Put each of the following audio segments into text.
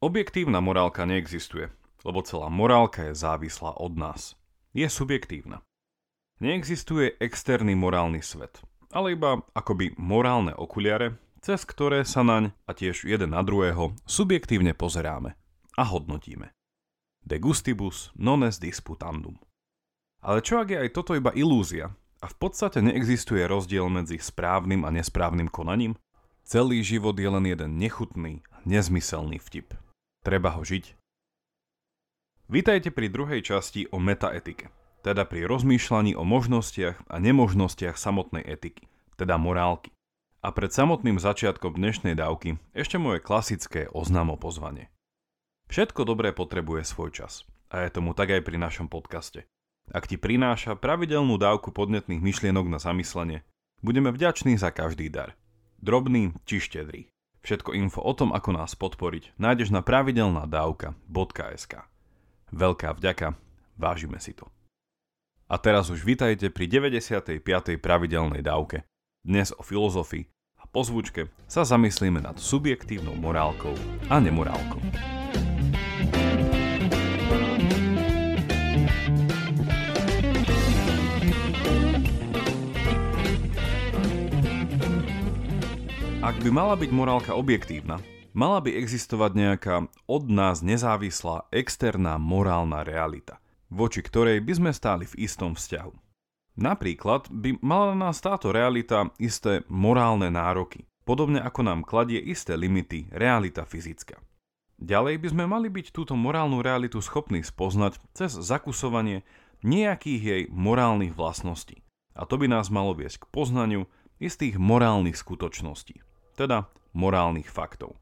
Objektívna morálka neexistuje, lebo celá morálka je závislá od nás. Je subjektívna. Neexistuje externý morálny svet, ale iba akoby morálne okuliare, cez ktoré sa naň a tiež jeden na druhého subjektívne pozeráme a hodnotíme. De gustibus non est disputandum. Ale čo ak je aj toto iba ilúzia a v podstate neexistuje rozdiel medzi správnym a nesprávnym konaním? Celý život je len jeden nechutný, nezmyselný vtip. Treba ho žiť. Vítajte pri druhej časti o metaetike, teda pri rozmýšľaní o možnostiach a nemožnostiach samotnej etiky, teda morálky. A pred samotným začiatkom dnešnej dávky ešte moje klasické oznámo pozvanie. Všetko dobré potrebuje svoj čas. A je tomu tak aj pri našom podcaste. Ak ti prináša pravidelnú dávku podnetných myšlienok na zamyslenie, budeme vďační za každý dar. Drobný či štedrý. Všetko info o tom, ako nás podporiť, nájdeš na pravidelnadavka.sk. Veľká vďaka, vážime si to. A teraz už vitajte pri 95. pravidelnej dávke. Dnes o filozofii a po zvučke sa zamyslíme nad subjektívnou morálkou a nemorálkou. Ak by mala byť morálka objektívna, mala by existovať nejaká od nás nezávislá externá morálna realita, voči ktorej by sme stáli v istom vzťahu. Napríklad by mala na nás táto realita isté morálne nároky, podobne ako nám kladie isté limity realita fyzická. Ďalej by sme mali byť túto morálnu realitu schopní spoznať cez zakusovanie nejakých jej morálnych vlastností. A to by nás malo viesť k poznaniu istých morálnych skutočností teda morálnych faktov.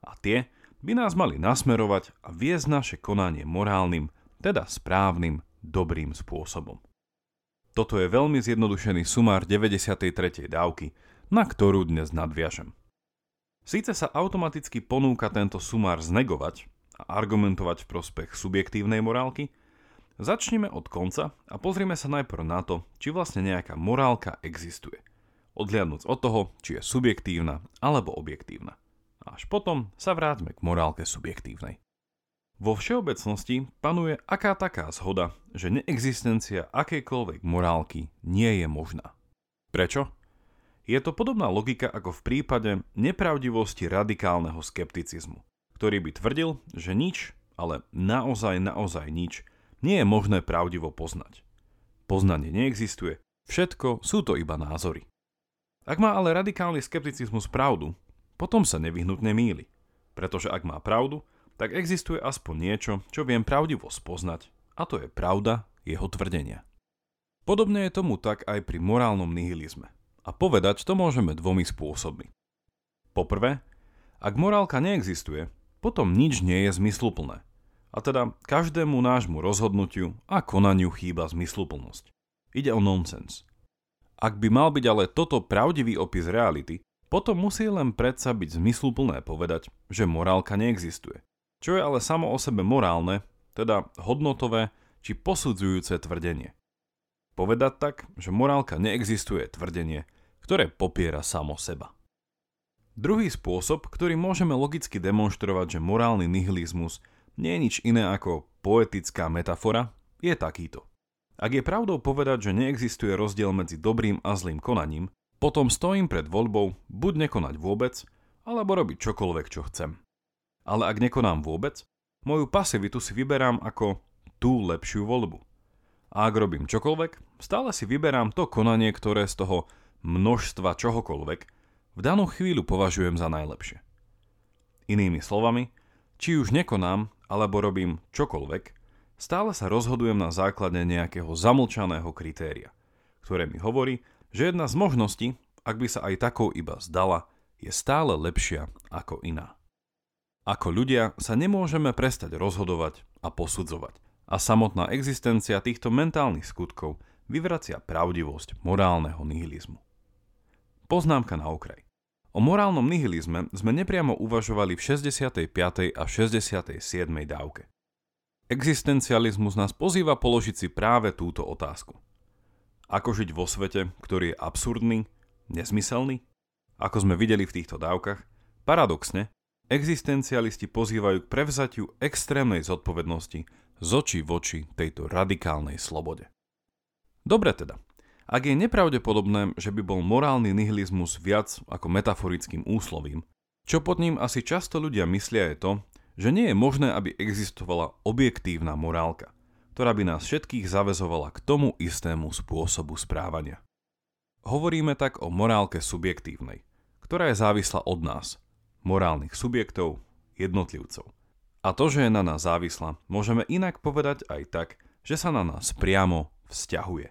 A tie by nás mali nasmerovať a viesť naše konanie morálnym, teda správnym, dobrým spôsobom. Toto je veľmi zjednodušený sumár 93. dávky, na ktorú dnes nadviažem. Síce sa automaticky ponúka tento sumár znegovať a argumentovať v prospech subjektívnej morálky, začneme od konca a pozrieme sa najprv na to, či vlastne nejaká morálka existuje – odliadnúc od toho, či je subjektívna alebo objektívna. Až potom sa vráťme k morálke subjektívnej. Vo všeobecnosti panuje aká taká zhoda, že neexistencia akejkoľvek morálky nie je možná. Prečo? Je to podobná logika ako v prípade nepravdivosti radikálneho skepticizmu, ktorý by tvrdil, že nič, ale naozaj naozaj nič, nie je možné pravdivo poznať. Poznanie neexistuje, všetko sú to iba názory. Ak má ale radikálny skepticizmus pravdu, potom sa nevyhnutne míli. Pretože ak má pravdu, tak existuje aspoň niečo, čo viem pravdivo spoznať, a to je pravda jeho tvrdenia. Podobne je tomu tak aj pri morálnom nihilizme. A povedať to môžeme dvomi spôsobmi. Poprvé, ak morálka neexistuje, potom nič nie je zmysluplné. A teda každému nášmu rozhodnutiu a konaniu chýba zmysluplnosť. Ide o nonsens. Ak by mal byť ale toto pravdivý opis reality, potom musí len predsa byť zmysluplné povedať, že morálka neexistuje. Čo je ale samo o sebe morálne, teda hodnotové či posudzujúce tvrdenie. Povedať tak, že morálka neexistuje tvrdenie, ktoré popiera samo seba. Druhý spôsob, ktorý môžeme logicky demonstrovať, že morálny nihilizmus nie je nič iné ako poetická metafora, je takýto. Ak je pravdou povedať, že neexistuje rozdiel medzi dobrým a zlým konaním, potom stojím pred voľbou buď nekonať vôbec, alebo robiť čokoľvek, čo chcem. Ale ak nekonám vôbec, moju pasivitu si vyberám ako tú lepšiu voľbu. A ak robím čokoľvek, stále si vyberám to konanie, ktoré z toho množstva čohokoľvek v danú chvíľu považujem za najlepšie. Inými slovami, či už nekonám alebo robím čokoľvek, Stále sa rozhodujem na základe nejakého zamlčaného kritéria, ktoré mi hovorí, že jedna z možností, ak by sa aj takou iba zdala, je stále lepšia ako iná. Ako ľudia sa nemôžeme prestať rozhodovať a posudzovať. A samotná existencia týchto mentálnych skutkov vyvracia pravdivosť morálneho nihilizmu. Poznámka na okraj. O morálnom nihilizme sme nepriamo uvažovali v 65. a 67. dávke. Existencializmus nás pozýva položiť si práve túto otázku. Ako žiť vo svete, ktorý je absurdný, nezmyselný? Ako sme videli v týchto dávkach, paradoxne, existencialisti pozývajú k prevzatiu extrémnej zodpovednosti z očí v oči tejto radikálnej slobode. Dobre teda, ak je nepravdepodobné, že by bol morálny nihilizmus viac ako metaforickým úslovím, čo pod ním asi často ľudia myslia je to, že nie je možné, aby existovala objektívna morálka, ktorá by nás všetkých zavezovala k tomu istému spôsobu správania. Hovoríme tak o morálke subjektívnej, ktorá je závislá od nás, morálnych subjektov, jednotlivcov. A to, že je na nás závislá, môžeme inak povedať aj tak, že sa na nás priamo vzťahuje.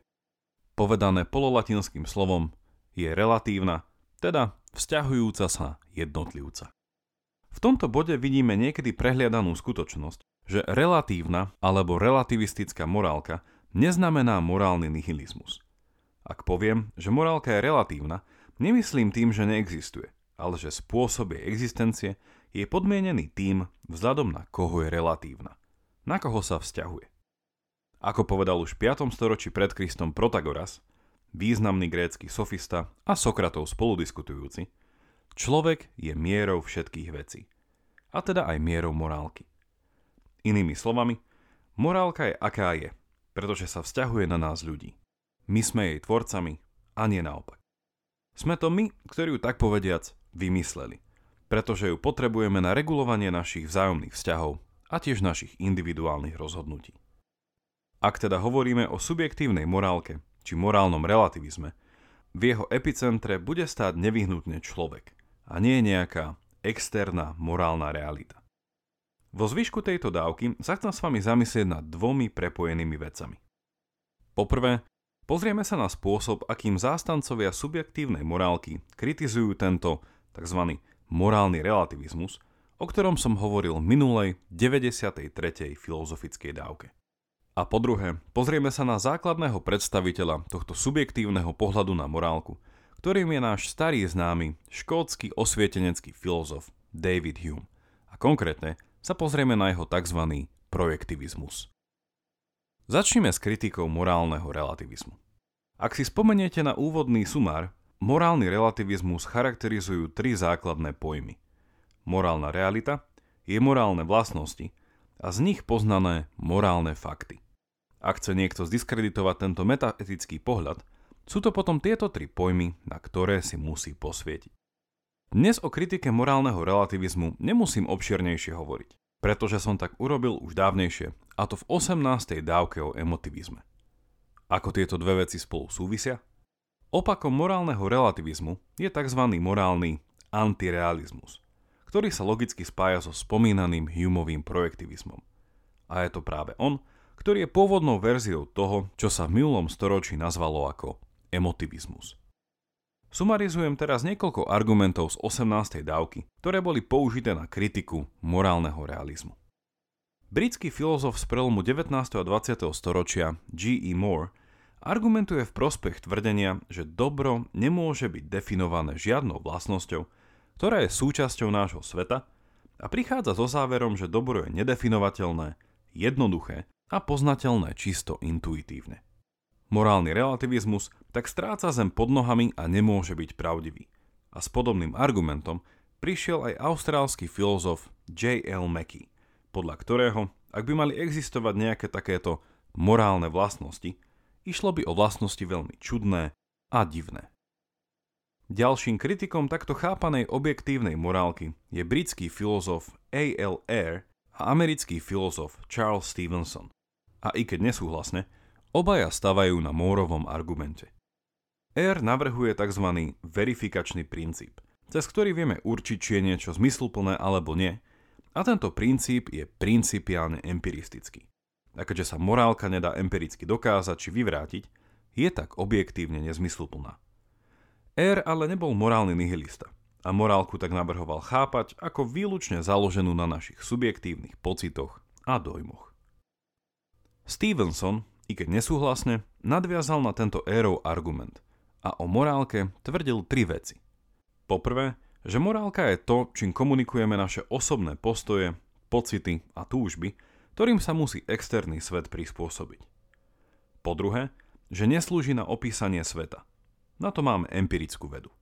Povedané pololatinským slovom je relatívna, teda vzťahujúca sa jednotlivca. V tomto bode vidíme niekedy prehliadanú skutočnosť, že relatívna alebo relativistická morálka neznamená morálny nihilizmus. Ak poviem, že morálka je relatívna, nemyslím tým, že neexistuje, ale že spôsob jej existencie je podmienený tým, vzhľadom na koho je relatívna, na koho sa vzťahuje. Ako povedal už v 5. storočí pred Kristom Protagoras, významný grécky sofista a Sokratov spoludiskutujúci, človek je mierou všetkých vecí, a teda aj mierou morálky. Inými slovami, morálka je aká je, pretože sa vzťahuje na nás ľudí. My sme jej tvorcami a nie naopak. Sme to my, ktorí ju tak povediac vymysleli, pretože ju potrebujeme na regulovanie našich vzájomných vzťahov a tiež našich individuálnych rozhodnutí. Ak teda hovoríme o subjektívnej morálke či morálnom relativizme, v jeho epicentre bude stáť nevyhnutne človek a nie nejaká externá morálna realita. Vo zvyšku tejto dávky sa chcem s vami zamyslieť nad dvomi prepojenými vecami. Poprvé, Pozrieme sa na spôsob, akým zástancovia subjektívnej morálky kritizujú tento tzv. morálny relativizmus, o ktorom som hovoril v minulej 93. filozofickej dávke. A po druhé, pozrieme sa na základného predstaviteľa tohto subjektívneho pohľadu na morálku, ktorým je náš starý známy škótsky osvietenecký filozof David Hume. A konkrétne sa pozrieme na jeho tzv. projektivizmus. Začneme s kritikou morálneho relativizmu. Ak si spomeniete na úvodný sumár, morálny relativizmus charakterizujú tri základné pojmy. Morálna realita, je morálne vlastnosti a z nich poznané morálne fakty. Ak chce niekto zdiskreditovať tento metaetický pohľad, sú to potom tieto tri pojmy, na ktoré si musí posvietiť. Dnes o kritike morálneho relativizmu nemusím obširnejšie hovoriť pretože som tak urobil už dávnejšie, a to v 18. dávke o emotivizme. Ako tieto dve veci spolu súvisia? Opakom morálneho relativizmu je tzv. morálny antirealizmus, ktorý sa logicky spája so spomínaným Humeovým projektivizmom. A je to práve on, ktorý je pôvodnou verziou toho, čo sa v minulom storočí nazvalo ako emotivizmus. Sumarizujem teraz niekoľko argumentov z 18. dávky, ktoré boli použité na kritiku morálneho realizmu. Britský filozof z prelomu 19. a 20. storočia G.E. Moore argumentuje v prospech tvrdenia, že dobro nemôže byť definované žiadnou vlastnosťou, ktorá je súčasťou nášho sveta a prichádza so záverom, že dobro je nedefinovateľné, jednoduché a poznateľné čisto intuitívne. Morálny relativizmus tak stráca zem pod nohami a nemôže byť pravdivý. A s podobným argumentom prišiel aj austrálsky filozof J.L. Mackey, podľa ktorého, ak by mali existovať nejaké takéto morálne vlastnosti, išlo by o vlastnosti veľmi čudné a divné. Ďalším kritikom takto chápanej objektívnej morálky je britský filozof A.L. Ayer a americký filozof Charles Stevenson. A i keď nesúhlasne, Obaja stavajú na Mórovom argumente. R navrhuje tzv. verifikačný princíp, cez ktorý vieme určiť, či je niečo zmysluplné alebo nie, a tento princíp je principiálne empiristický. A keďže sa morálka nedá empiricky dokázať či vyvrátiť, je tak objektívne nezmysluplná. R ale nebol morálny nihilista a morálku tak navrhoval chápať ako výlučne založenú na našich subjektívnych pocitoch a dojmoch. Stevenson i keď nesúhlasne, nadviazal na tento érov argument a o morálke tvrdil tri veci. Poprvé, že morálka je to, čím komunikujeme naše osobné postoje, pocity a túžby, ktorým sa musí externý svet prispôsobiť. Po druhé, že neslúži na opísanie sveta. Na to máme empirickú vedu.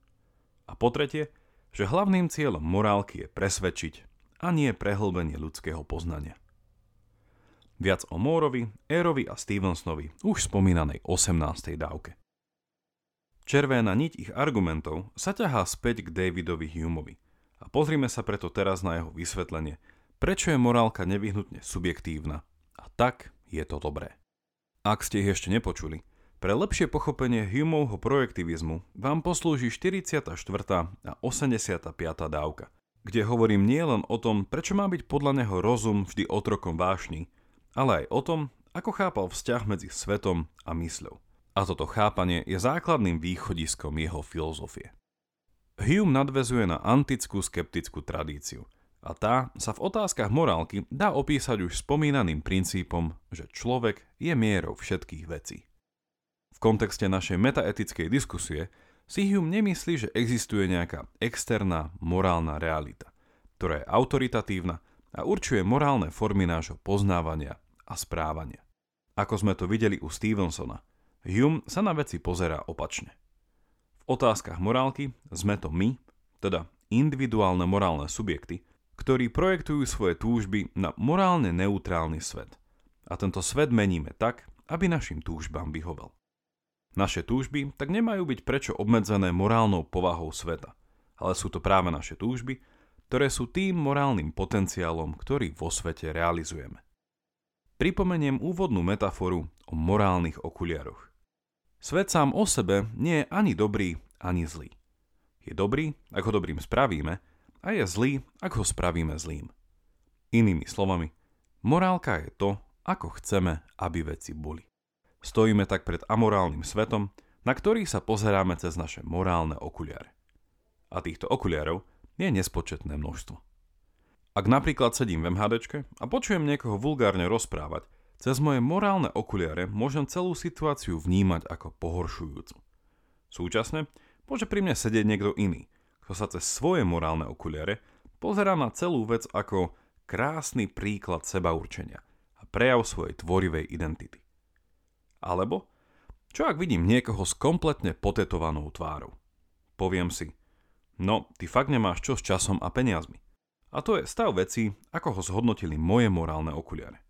A po tretie, že hlavným cieľom morálky je presvedčiť a nie prehlbenie ľudského poznania. Viac o Mórovi, Érovi a Stevensonovi už spomínanej 18. dávke. Červená niť ich argumentov sa ťahá späť k Davidovi Humeovi a pozrime sa preto teraz na jeho vysvetlenie, prečo je morálka nevyhnutne subjektívna a tak je to dobré. Ak ste ich ešte nepočuli, pre lepšie pochopenie Humeovho projektivizmu vám poslúži 44. a 85. dávka, kde hovorím nielen o tom, prečo má byť podľa neho rozum vždy otrokom vášni, ale aj o tom, ako chápal vzťah medzi svetom a mysľou. A toto chápanie je základným východiskom jeho filozofie. Hume nadvezuje na antickú skeptickú tradíciu a tá sa v otázkach morálky dá opísať už spomínaným princípom, že človek je mierou všetkých vecí. V kontexte našej metaetickej diskusie si Hume nemyslí, že existuje nejaká externá morálna realita, ktorá je autoritatívna a určuje morálne formy nášho poznávania a správania. Ako sme to videli u Stevensona, Hume sa na veci pozerá opačne. V otázkach morálky sme to my, teda individuálne morálne subjekty, ktorí projektujú svoje túžby na morálne neutrálny svet. A tento svet meníme tak, aby našim túžbám vyhovel. Naše túžby tak nemajú byť prečo obmedzené morálnou povahou sveta, ale sú to práve naše túžby, ktoré sú tým morálnym potenciálom, ktorý vo svete realizujeme. Pripomeniem úvodnú metaforu o morálnych okuliaroch. Svet sám o sebe nie je ani dobrý, ani zlý. Je dobrý, ak ho dobrým spravíme, a je zlý, ak ho spravíme zlým. Inými slovami, morálka je to, ako chceme, aby veci boli. Stojíme tak pred amorálnym svetom, na ktorý sa pozeráme cez naše morálne okuliare. A týchto okuliarov je nespočetné množstvo. Ak napríklad sedím v MHDčke a počujem niekoho vulgárne rozprávať, cez moje morálne okuliare môžem celú situáciu vnímať ako pohoršujúcu. Súčasne môže pri mne sedieť niekto iný, kto sa cez svoje morálne okuliare pozerá na celú vec ako krásny príklad seba určenia a prejav svojej tvorivej identity. Alebo, čo ak vidím niekoho s kompletne potetovanou tvárou? Poviem si, No, ty fakt nemáš čo s časom a peniazmi. A to je stav veci, ako ho zhodnotili moje morálne okuliare.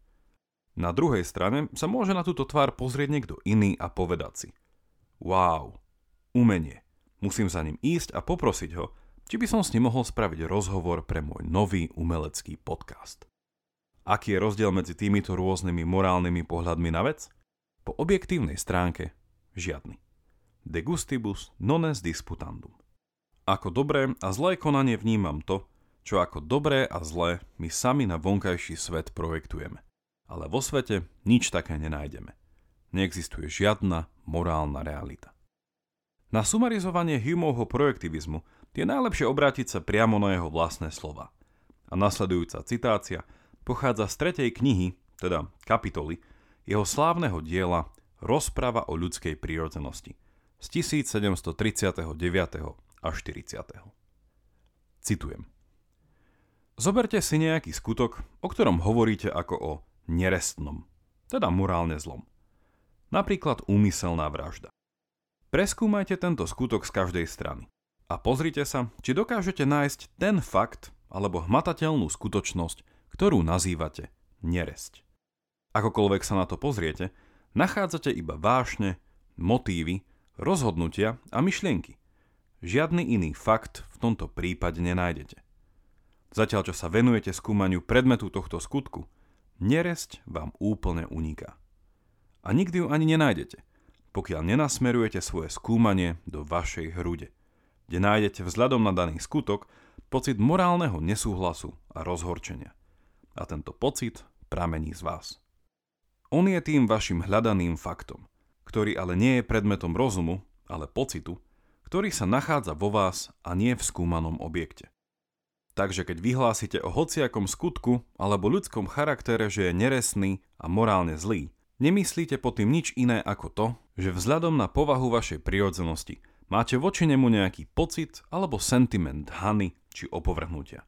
Na druhej strane sa môže na túto tvár pozrieť niekto iný a povedať si Wow, umenie. Musím za ním ísť a poprosiť ho, či by som s ním mohol spraviť rozhovor pre môj nový umelecký podcast. Aký je rozdiel medzi týmito rôznymi morálnymi pohľadmi na vec? Po objektívnej stránke žiadny. De gustibus non est disputandum. Ako dobré a zlé konanie vnímam to, čo ako dobré a zlé my sami na vonkajší svet projektujeme. Ale vo svete nič také nenájdeme. Neexistuje žiadna morálna realita. Na sumarizovanie Humeovho projektivizmu je najlepšie obrátiť sa priamo na jeho vlastné slova. A nasledujúca citácia pochádza z tretej knihy, teda kapitoly, jeho slávneho diela Rozprava o ľudskej prírodzenosti z 1739 a 40. Citujem. Zoberte si nejaký skutok, o ktorom hovoríte ako o nerestnom, teda morálne zlom. Napríklad úmyselná vražda. Preskúmajte tento skutok z každej strany a pozrite sa, či dokážete nájsť ten fakt alebo hmatateľnú skutočnosť, ktorú nazývate neresť. Akokoľvek sa na to pozriete, nachádzate iba vášne, motívy, rozhodnutia a myšlienky. Žiadny iný fakt v tomto prípade nenájdete. Zatiaľ, čo sa venujete skúmaniu predmetu tohto skutku, neresť vám úplne uniká. A nikdy ju ani nenájdete, pokiaľ nenasmerujete svoje skúmanie do vašej hrude, kde nájdete vzhľadom na daný skutok pocit morálneho nesúhlasu a rozhorčenia. A tento pocit pramení z vás. On je tým vašim hľadaným faktom, ktorý ale nie je predmetom rozumu, ale pocitu, ktorý sa nachádza vo vás a nie v skúmanom objekte. Takže keď vyhlásite o hociakom skutku alebo ľudskom charaktere, že je neresný a morálne zlý, nemyslíte po tým nič iné ako to, že vzhľadom na povahu vašej prirodzenosti máte voči nemu nejaký pocit alebo sentiment hany či opovrhnutia.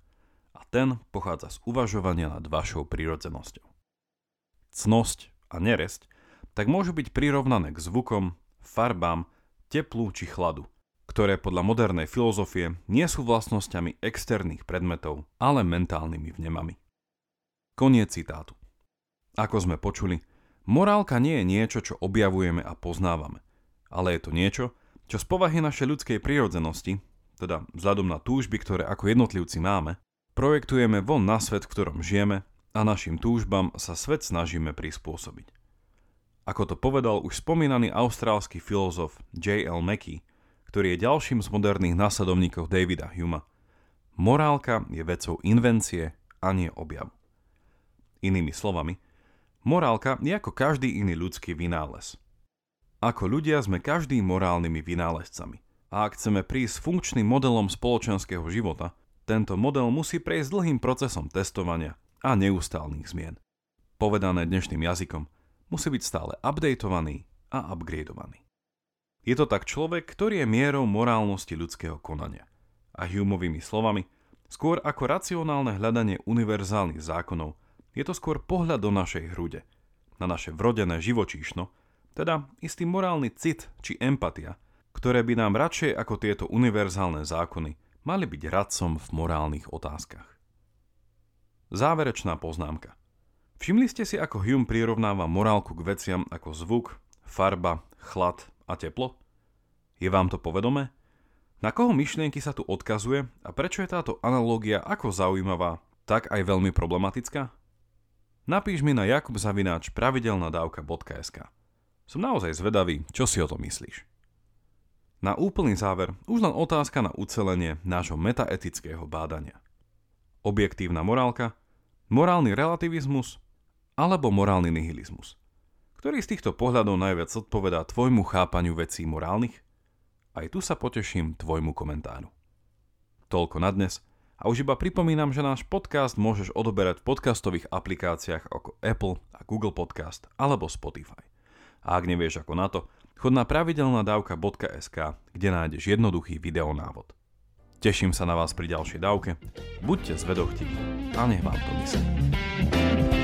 A ten pochádza z uvažovania nad vašou prirodzenosťou. Cnosť a neresť tak môžu byť prirovnané k zvukom, farbám, teplu či chladu, ktoré podľa modernej filozofie nie sú vlastnosťami externých predmetov, ale mentálnymi vnemami. Koniec citátu. Ako sme počuli, morálka nie je niečo, čo objavujeme a poznávame, ale je to niečo, čo z povahy našej ľudskej prírodzenosti, teda vzhľadom na túžby, ktoré ako jednotlivci máme, projektujeme von na svet, v ktorom žijeme a našim túžbám sa svet snažíme prispôsobiť. Ako to povedal už spomínaný austrálsky filozof J.L. Mackey, ktorý je ďalším z moderných následovníkov Davida Huma. Morálka je vecou invencie a nie objavu. Inými slovami, morálka je ako každý iný ľudský vynález. Ako ľudia sme každý morálnymi vynálezcami. A ak chceme prísť s funkčným modelom spoločenského života, tento model musí prejsť dlhým procesom testovania a neustálnych zmien. Povedané dnešným jazykom, musí byť stále updateovaný a upgradeovaný. Je to tak človek, ktorý je mierou morálnosti ľudského konania. A Humeovými slovami, skôr ako racionálne hľadanie univerzálnych zákonov, je to skôr pohľad do našej hrude, na naše vrodené živočíšno, teda istý morálny cit či empatia, ktoré by nám radšej ako tieto univerzálne zákony mali byť radcom v morálnych otázkach. Záverečná poznámka. Všimli ste si, ako Hume prirovnáva morálku k veciam ako zvuk, farba, chlad a teplo? Je vám to povedomé? Na koho myšlienky sa tu odkazuje a prečo je táto analógia ako zaujímavá, tak aj veľmi problematická? Napíš mi na jakubzavináč pravidelnadavka.sk Som naozaj zvedavý, čo si o to myslíš. Na úplný záver už len otázka na ucelenie nášho metaetického bádania. Objektívna morálka, morálny relativizmus alebo morálny nihilizmus. Ktorý z týchto pohľadov najviac odpovedá tvojmu chápaniu vecí morálnych? Aj tu sa poteším tvojmu komentáru. Toľko na dnes – a už iba pripomínam, že náš podcast môžeš odoberať v podcastových aplikáciách ako Apple a Google Podcast alebo Spotify. A ak nevieš ako na to, chod na pravidelnadavka.sk, kde nájdeš jednoduchý videonávod. Teším sa na vás pri ďalšej dávke, buďte zvedochtiví a nech vám to myslí.